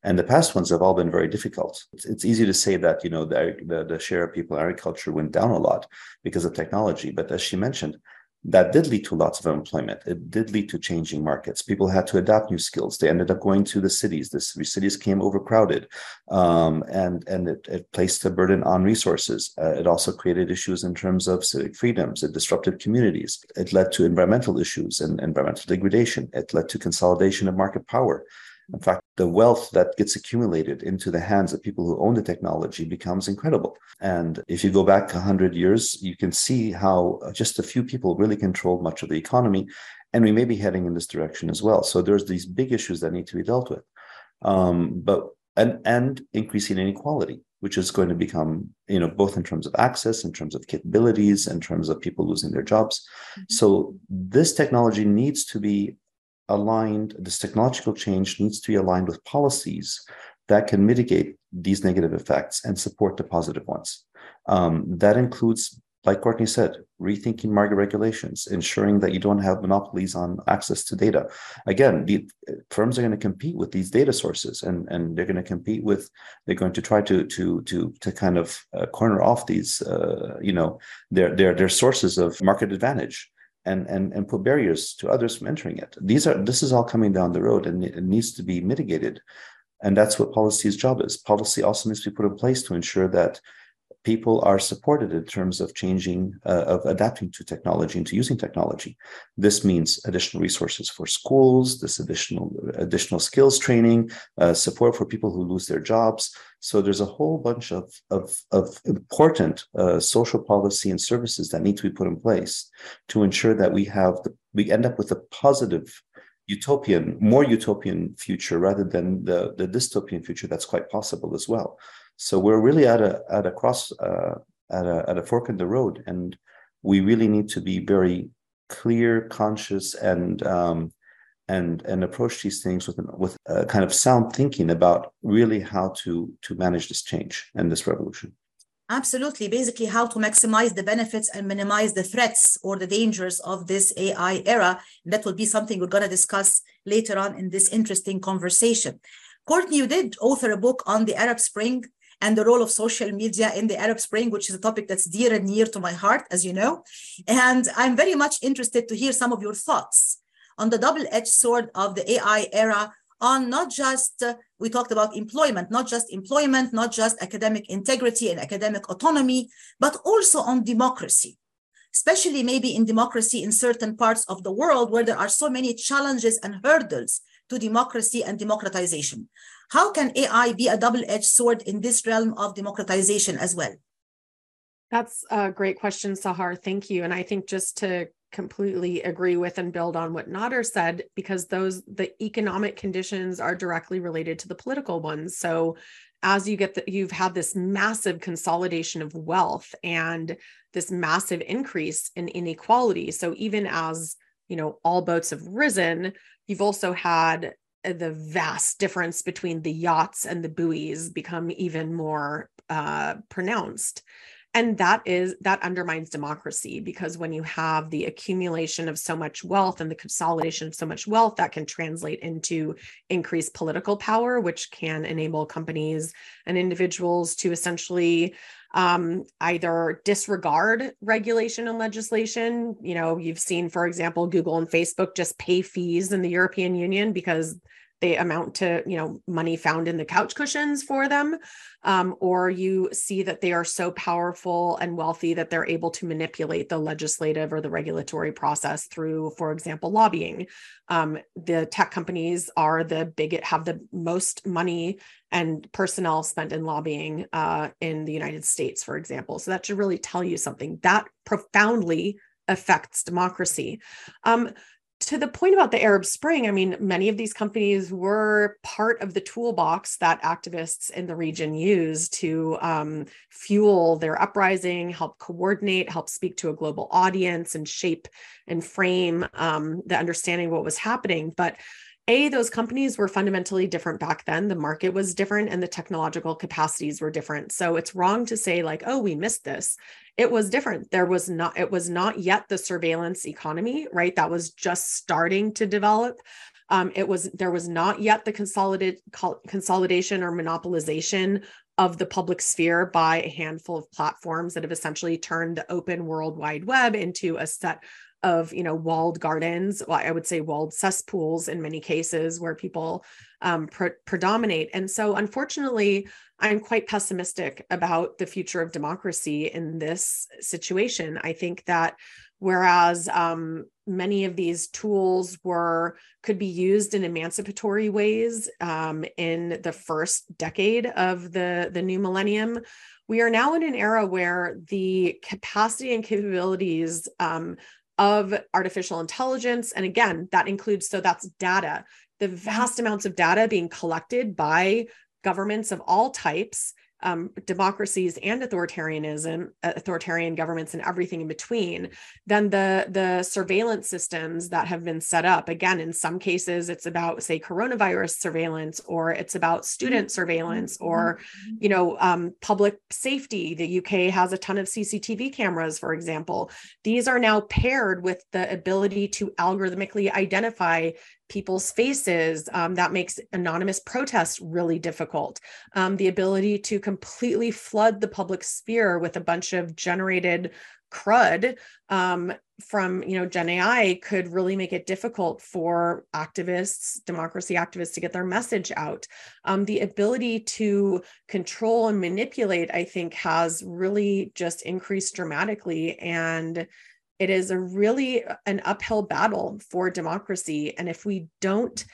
S3: And the past ones have all been very difficult. It's, it's easy to say that you know the, the, the share of people in agriculture went down a lot because of technology, but as she mentioned, that did lead to lots of unemployment. It did lead to changing markets. People had to adapt new skills. They ended up going to the cities. The cities came overcrowded, um, and and it, it, placed a burden on resources. Uh, it also created issues in terms of civic freedoms. It disrupted communities. It led to environmental issues and environmental degradation. It led to consolidation of market power. In fact, the wealth that gets accumulated into the hands of people who own the technology becomes incredible. And if you go back 100 years, you can see how just a few people really controlled much of the economy. And we may be heading in this direction as well. So there's these big issues that need to be dealt with. Um, but and and increasing inequality, which is going to become, you know, both in terms of access, in terms of capabilities, in terms of people losing their jobs. Mm-hmm. So this technology needs to be aligned, this technological change needs to be aligned with policies that can mitigate these negative effects and support the positive ones. Um, that includes, like Courtney said, rethinking market regulations, ensuring that you don't have monopolies on access to data. Again, the firms are going to compete with these data sources, and, and they're going to compete with. They're going to try to to to to kind of uh, corner off these, uh, you know, their their their sources of market advantage and and and put barriers to others from entering it. These are this is all coming down the road, and it needs to be mitigated. And that's what policy's job is. Policy also needs to be put in place to ensure that people are supported in terms of changing, uh, of adapting to technology and to using technology. This means additional resources for schools, this additional additional skills training, uh, support for people who lose their jobs. So there's a whole bunch of of, of important uh, social policy and services that need to be put in place to ensure that we have the, we end up with a positive utopian, more utopian future rather than the, the dystopian future that's quite possible as well. So we're really at a at a cross uh, at a at a fork in the road, and we really need to be very clear, conscious, and um, and and approach these things with with a kind of sound thinking about really how to to manage this change and this revolution.
S2: Absolutely. Basically, how to maximize the benefits and minimize the threats or the dangers of this AI era. That will be something we're going to discuss later on in this interesting conversation. Courtney, you did author a book on the Arab Spring and the role of social media in the Arab Spring, which is a topic that's dear and near to my heart, as you know. And I'm very much interested to hear some of your thoughts on the double edged sword of the AI era on not just, uh, we talked about employment, not just employment, not just academic integrity and academic autonomy, but also on democracy, especially maybe in democracy in certain parts of the world where there are so many challenges and hurdles to democracy and democratization. How can AI be a double edged sword in this realm of democratization as well?
S4: That's a great question, Sahar. Thank you. And I think just to completely agree with and build on what Nader said, because those the economic conditions are directly related to the political ones. So as you get that you've had this massive consolidation of wealth and this massive increase in inequality. So even as you know all boats have risen, you've also had the vast difference between the yachts and the buoys become even more uh, pronounced and that is that undermines democracy because when you have the accumulation of so much wealth and the consolidation of so much wealth that can translate into increased political power which can enable companies and individuals to essentially um, either disregard regulation and legislation. You know you've seen for example google and facebook just pay fees in the european union because they amount to you know money found in the couch cushions for them um, or you see that they are so powerful and wealthy that they're able to manipulate the legislative or the regulatory process through for example lobbying. Um, the tech companies are the big have the most money and personnel spent in lobbying uh, in the united states for example. So that should really tell you something. That profoundly affects democracy. Um, to the point about the Arab Spring, I mean, many of these companies were part of the toolbox that activists in the region used to um, fuel their uprising, help coordinate, help speak to a global audience, and shape and frame um, the understanding of what was happening. But a those companies were fundamentally different back then. The market was different and the technological capacities were different. So it's wrong to say like oh we missed this. It was different. There was not it was not yet the surveillance economy right that was just starting to develop. Um, it was there was not yet the consolidated consolidation or monopolization of the public sphere by a handful of platforms that have essentially turned the open world wide web into a set of you know walled gardens well, i would say walled cesspools in many cases where people um, pre- predominate. And so unfortunately i'm quite pessimistic about the future of democracy in this situation. I think that whereas um, many of these tools were could be used in emancipatory ways um, in the first decade of the the new millennium we are now in an era where the capacity and capabilities um, of artificial intelligence. And again, that includes, so that's data, the mm-hmm. vast amounts of data being collected by governments of all types um, democracies and authoritarianism, authoritarian governments, and everything in between, then the the surveillance systems that have been set up, again, in some cases, it's about say coronavirus surveillance, or it's about student mm-hmm. surveillance, or mm-hmm. you know um, public safety. The UK has a ton of CCTV cameras, for example. These are now paired with the ability to algorithmically identify people's faces. Um, that makes anonymous protests really difficult. Um, the ability to completely flood the public sphere with a bunch of generated crud um, from you know gen ai could really make it difficult for activists democracy activists to get their message out um, the ability to control and manipulate i think has really just increased dramatically and it is a really uh, an uphill battle for democracy. And if we don't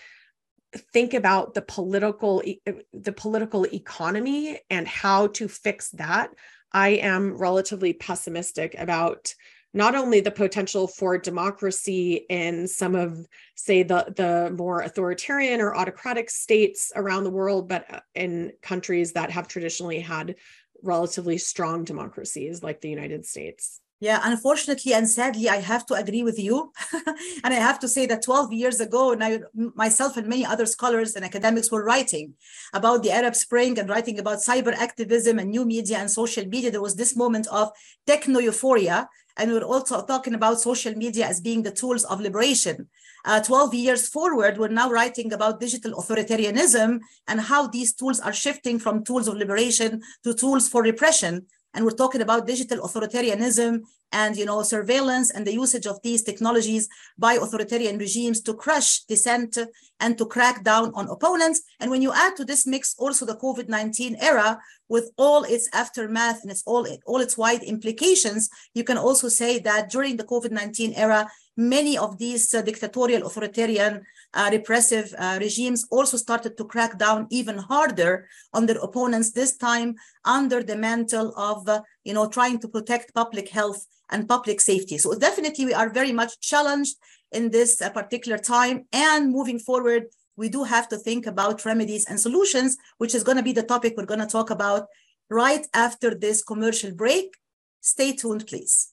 S4: think about the political uh, the political economy and how to fix that i am relatively pessimistic about not only the potential for democracy in some of say the the more authoritarian or autocratic states around the world but uh, in countries that have traditionally had relatively strong democracies like the united states
S2: Yeah, unfortunately and sadly, I have to agree with you. and I have to say that 12 years ago, and I, myself and many other scholars and academics were writing about the Arab Spring and writing about cyber activism and new media and social media. There was this moment of techno euphoria. And we we're also talking about social media as being the tools of liberation. Uh, 12 years forward, we're now writing about digital authoritarianism and how these tools are shifting from tools of liberation to tools for repression and we're talking about digital authoritarianism and you know surveillance and the usage of these technologies by authoritarian regimes to crush dissent and to crack down on opponents. And when you add to this mix also the covid-19 era with all its aftermath and its all all its wide implications you can also say that during the covid-19 era many of these uh, dictatorial authoritarian uh, repressive uh, regimes also started to crack down even harder on their opponents this time under the mantle of uh, you know trying to protect public health and public safety. So definitely we are very much challenged in this uh, particular time. And moving forward we do have to think about remedies and solutions which is going to be the topic we're going to talk about right after this commercial break. Stay tuned please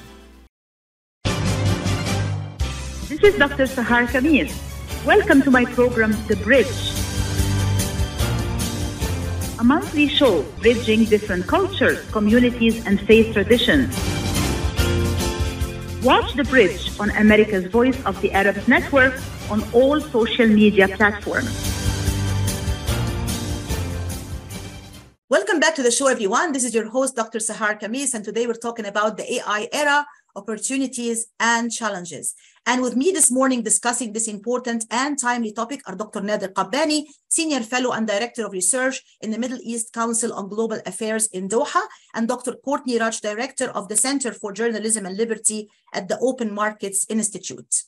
S1: This is Dr. Sahar Khamis. Welcome to my program, The Bridge. A monthly show bridging different cultures, communities, and faith traditions. Watch The Bridge on America's Voice of the Arabs Network on all social media platforms.
S2: Welcome back to the show, everyone. This is your host, Dr. Sahar Khamis, and today we're talking about the AI era opportunities, and challenges. And with me this morning discussing this important and timely topic are Dr. Nader Kabbani, Senior Fellow and Director of Research in the Middle East Council on Global Affairs in Doha, and Dr. Courtney Radsch, Director of the Center for Journalism and Liberty at the Open Markets Institute.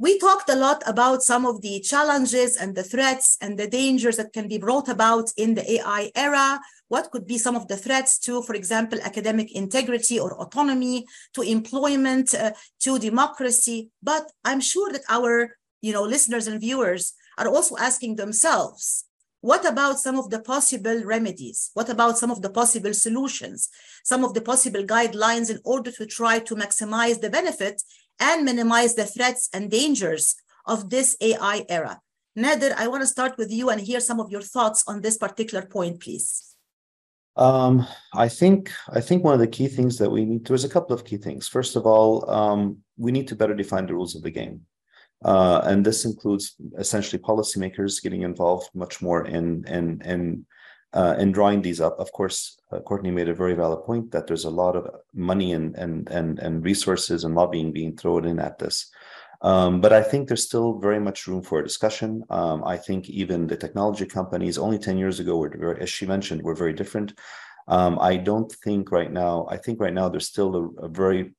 S2: We talked a lot about some of the challenges and the threats and the dangers that can be brought about in the AI era what could be some of the threats to, for example, academic integrity or autonomy, to employment, uh, to democracy. But I'm sure that our you know, listeners and viewers are also asking themselves, what about some of the possible remedies? What about some of the possible solutions, some of the possible guidelines in order to try to maximize the benefit and minimize the threats and dangers of this AI era? Nader, I want to start with you and hear some of your thoughts on this particular point, please.
S3: Um, I think I think one of the key things that we need there's a couple of key things. First of all, um, we need to better define the rules of the game. Uh, and this includes essentially policymakers getting involved much more in in in uh, in drawing these up. Of course, uh, Courtney made a very valid point that there's a lot of money and and and and resources and lobbying being thrown in at this. Um, but I think there's still very much room for discussion. Um, I think even the technology companies only 10 years ago were, as she mentioned, were very different. Um, I don't think right now, I think right now there's still a, a, very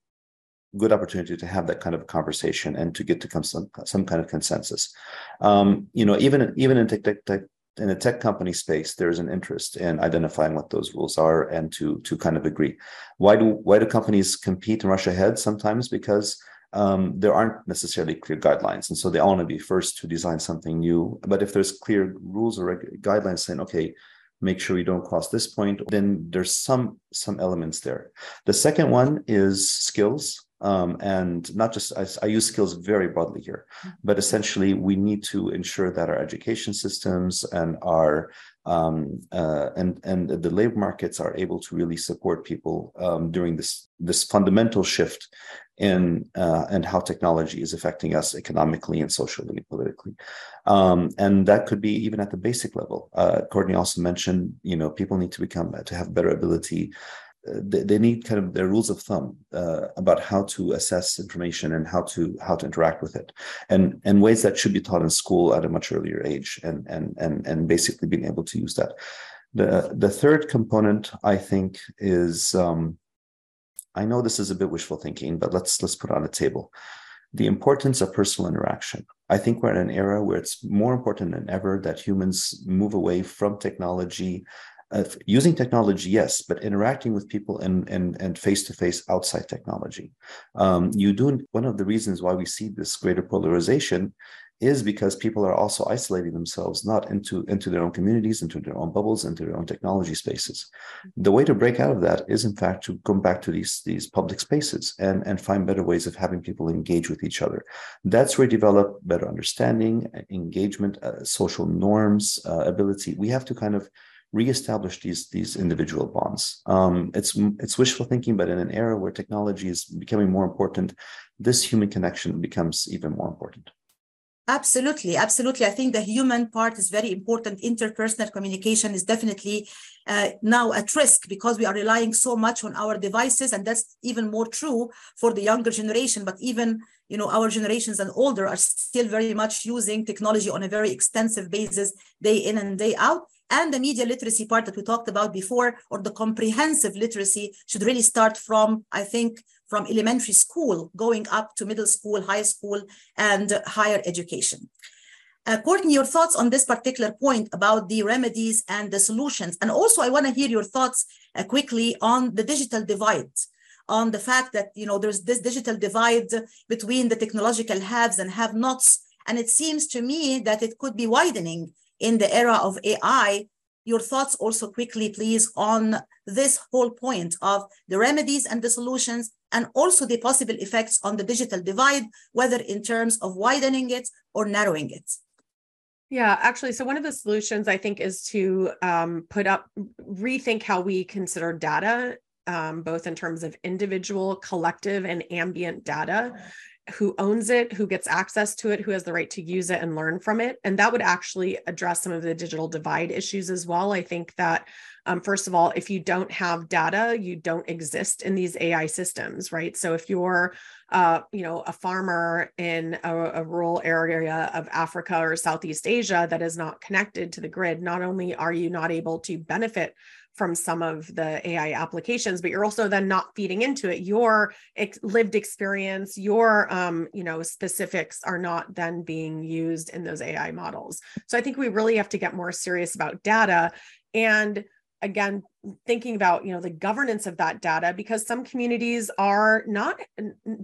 S3: good opportunity to have that kind of conversation and to get to come some, some kind of consensus. Um, you know, even, even in tech, tech, tech in the tech company space, there's an interest in identifying what those rules are and to to kind of agree. Why do why do companies compete and rush ahead sometimes? Because um, there aren't necessarily clear guidelines. And so they all want to be first to design something new. But if there's clear rules or reg- guidelines saying, okay, make sure you don't cross this point, then there's some some elements there. The second one is skills. Um, and not just I, I, use skills very broadly here, but essentially we need to ensure that our education systems and our um, uh, and and the labor markets are able to really support people um, during this this fundamental shift in uh, and how technology is affecting us economically and socially and politically. Um, and that could be even at the basic level. Uh, courtney also mentioned you know people need to become to have better ability they, they need kind of their rules of thumb uh, about how to assess information and how to how to interact with it. And and ways that should be taught in school at a much earlier age and and and and basically being able to use that. The the third component i think is um, i know this is a bit wishful thinking but let's let's put it on the table. The importance of personal interaction. I think we're in an era where it's more important than ever that humans move away from technology uh, using technology, yes, but interacting with people and and and face to face outside technology. Um, you do one of the reasons why we see this greater polarization is because people are also isolating themselves not into into their own communities into their own bubbles into their own technology spaces. The way to break out of that is in fact to come back to these these public spaces and and find better ways of having people engage with each other. That's where develop better understanding engagement uh, social norms uh, ability. We have to kind of reestablish these these individual bonds. Um, it's it's wishful thinking, but in an era where technology is becoming more important, this human connection becomes even more important.
S2: Absolutely, absolutely. I think the human part is very important. Interpersonal communication is definitely uh, now at risk because we are relying so much on our devices, and that's even more true for the younger generation. But even you know our generations and older are still very much using technology on a very extensive basis, day in and day out and the media literacy part that we talked about before, or the comprehensive literacy, should really start from, I think, from elementary school, going up to middle school, high school, and higher education. Uh, Courtney, your thoughts on this particular point about the remedies and the solutions. And also, I want to hear your thoughts uh, quickly on the digital divide on the fact that you know there's this digital divide between the technological haves and have nots and it seems to me that it could be widening in the era of AI. Your thoughts also quickly, please, on this whole point of the remedies and the solutions, and also the possible effects on the digital divide, whether in terms of widening it or narrowing it.
S4: Yeah, actually, so one of the solutions I think is to um, put up, rethink how we consider data, um, both in terms of individual, collective, and ambient data who owns it, who gets access to it, who has the right to use it and learn from it. And that would actually address some of the digital divide issues as well. I think that, um, first of all, if you don't have data, you don't exist in these AI systems, right? So if you're, uh, you know, a farmer in a, a rural area of Africa or Southeast Asia that is not connected to the grid, not only are you not able to benefit from some of the AI applications, but you're also then not feeding into it. Your ex- lived experience, your um, you know specifics are not then being used in those AI models. So I think we really have to get more serious about data and again thinking about you know the governance of that data because some communities are not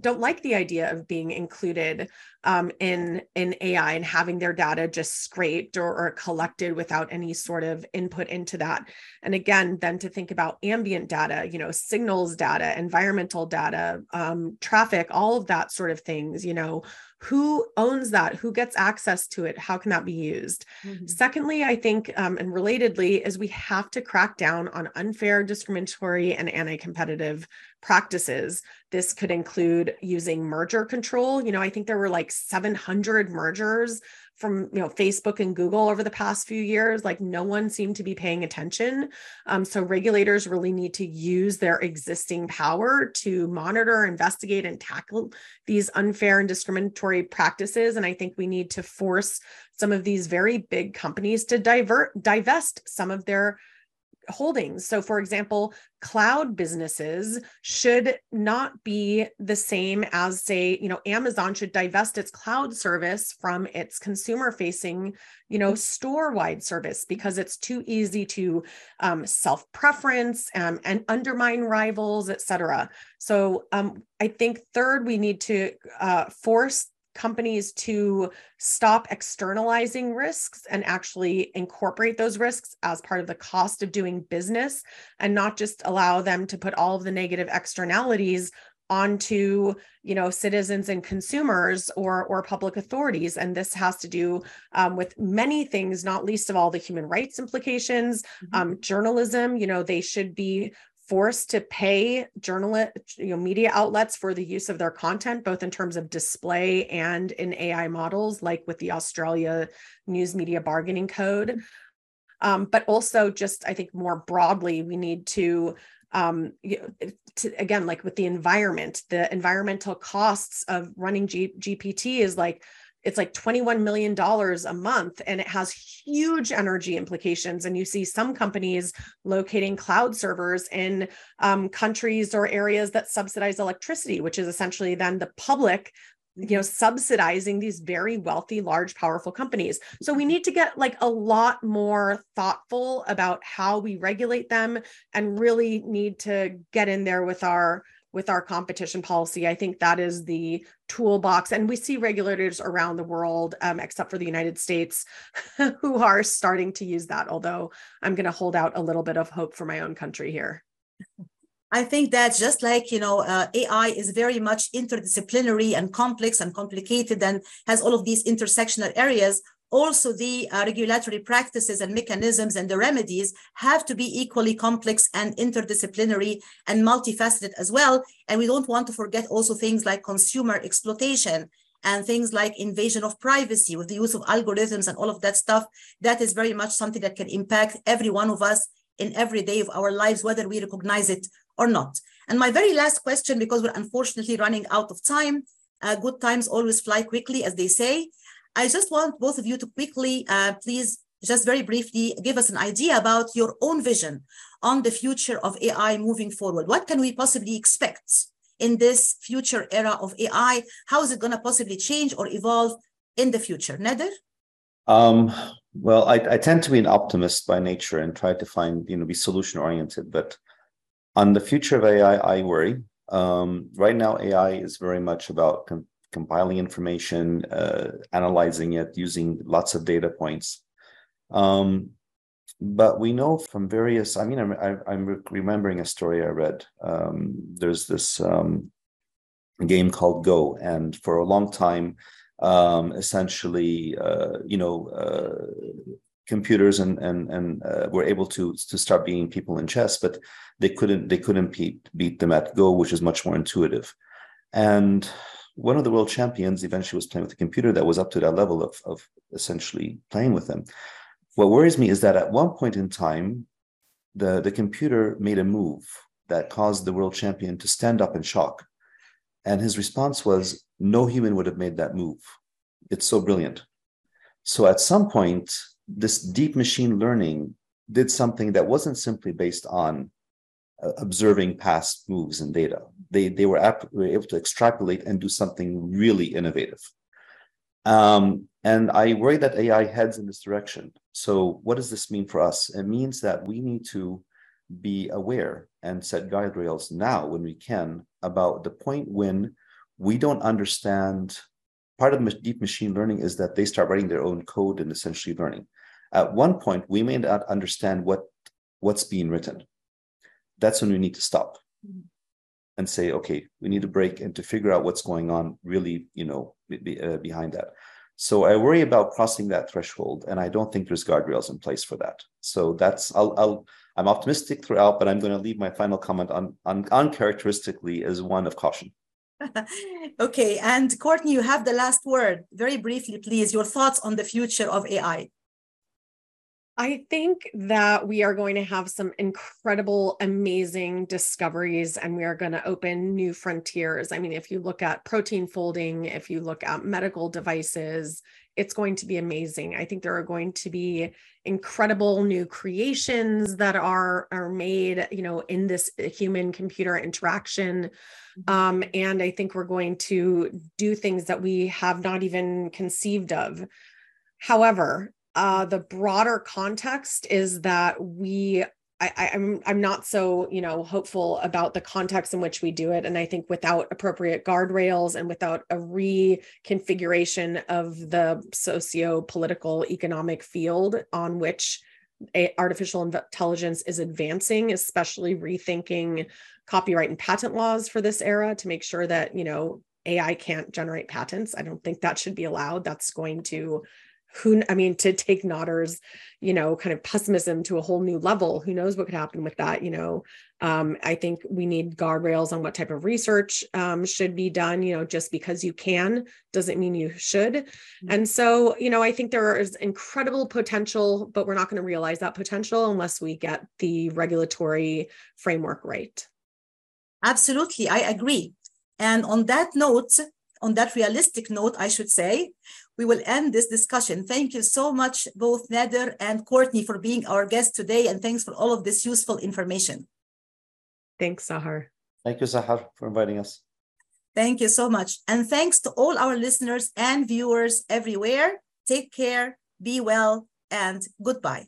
S4: don't like the idea of being included um, in in ai and having their data just scraped or, or collected without any sort of input into that. And again then to think about ambient data you know signals data environmental data um, traffic all of that sort of things you know who owns that? Who gets access to it? How can that be used? Mm-hmm. secondly i think um, and relatedly is we have to crack down on unfair discriminatory and anti-competitive practices. This could include using merger control. You know i think there were like 700 mergers from you know facebook and google over the past few years like no one seemed to be paying attention. Um, so regulators really need to use their existing power to monitor investigate and tackle these unfair and discriminatory practices. And i think we need to force some of these very big companies to divert divest some of their holdings. So, for example, cloud businesses should not be the same as, say, you know, Amazon should divest its cloud service from its consumer facing, you know, store wide service because it's too easy to um, self preference um, and undermine rivals, et cetera. So, um, I think third, we need to uh, force companies to stop externalizing risks and actually incorporate those risks as part of the cost of doing business and not just allow them to put all of the negative externalities onto you know citizens and consumers or or public authorities and this has to do um, with many things not least of all the human rights implications mm-hmm. um, journalism you know they should be forced to pay journalist you know media outlets for the use of their content both in terms of display and in ai models like with the australia news media bargaining code. Um, but also just i think more broadly we need to um, to, again like with the environment the environmental costs of running G- gpt is like it's like 21 million dollars a month and it has huge energy implications. And you see some companies locating cloud servers in um, countries or areas that subsidize electricity which is essentially then the public you know subsidizing these very wealthy large powerful companies. So we need to get like a lot more thoughtful about how we regulate them and really need to get in there with our with our competition policy. I think that is the toolbox. And we see regulators around the world, um, except for the United States, who are starting to use that. Although I'm going to hold out a little bit of hope for my own country here.
S2: I think that just like, you know, uh, AI is very much interdisciplinary and complex and complicated and has all of these intersectional areas, also the uh, regulatory practices and mechanisms and the remedies have to be equally complex and interdisciplinary and multifaceted as well. And we don't want to forget also things like consumer exploitation and things like invasion of privacy with the use of algorithms and all of that stuff. That is very much something that can impact every one of us in every day of our lives, whether we recognize it or not. And my very last question, because we're unfortunately running out of time, uh, good times always fly quickly, as they say. I just want both of you to quickly, uh, please, just very briefly, give us an idea about your own vision on the future of AI moving forward. What can we possibly expect in this future era of AI? How is it going to possibly change or evolve in the future? Nader?
S3: Um, well, I, I, tend to be an optimist by nature and try to find, you know, be solution oriented. But on the future of AI, I worry. Um, right now, AI is very much about compiling information, uh, analyzing it, using lots of data points. Um, but we know from various, I mean, I'm, I'm remembering a story I read. Um, there's this um, game called Go, and for a long time, um, essentially, uh, you know, uh, computers and and and uh, were able to to start beating people in chess, but they couldn't they couldn't beat beat them at Go, which is much more intuitive. And one of the world champions eventually was playing with a computer that was up to that level of of essentially playing with them. What worries me is that at one point in time, the the computer made a move that caused the world champion to stand up in shock, and his response was, "No human would have made that move. It's so brilliant." So at some point, this deep machine learning did something that wasn't simply based on observing past moves and data. They, they were, ap- were able to extrapolate and do something really innovative. Um, and I worry that AI heads in this direction. So, what does this mean for us? It means that we need to be aware and set guide rails now when we can about the point when we don't understand. Part of deep machine learning is that they start writing their own code and essentially learning. At one point, we may not understand what what's being written. That's when we need to stop mm-hmm. and say, okay, we need to break and to figure out what's going on really, you know, be, uh, behind that. So I worry about crossing that threshold, and I don't think there's guardrails in place for that. So that's I'll, I'll I'm optimistic throughout, but I'm going to leave my final comment on, on uncharacteristically as one of caution.
S2: okay, and Courtney, you have the last word. Very briefly, please, your thoughts on the future of AI.
S4: I think that we are going to have some incredible, amazing discoveries and we are going to open new frontiers. I mean, if you look at protein folding, if you look at medical devices, it's going to be amazing. I think there are going to be incredible new creations that are are made, you know, in this human computer interaction. Mm-hmm. Um, and I think we're going to do things that we have not even conceived of. However, uh, the broader context is that we I, am I'm, I'm not so you know hopeful about the context in which we do it, and I think without appropriate guardrails and without a reconfiguration of the socio-political economic field on which a, artificial intelligence is advancing, especially rethinking copyright and patent laws for this era to make sure that, you know, AI can't generate patents. I don't think that should be allowed. That's going to who I mean to take Nader's, you know, kind of pessimism to a whole new level. Who knows what could happen with that? You know, um, I think we need guardrails on what type of research um, should be done. You know, just because you can doesn't mean you should. Mm-hmm. And so, you know, I think there is incredible potential, but we're not going to realize that potential unless we get the regulatory framework right.
S2: Absolutely, I agree. And on that note, on that realistic note, I should say, we will end this discussion. Thank you so much, both Nader and Courtney, for being our guest today, and thanks for all of this useful information.
S4: Thanks, Sahar.
S3: Thank you, Sahar, for inviting us.
S2: Thank you so much. And thanks to all our listeners and viewers everywhere. Take care, be well, and goodbye.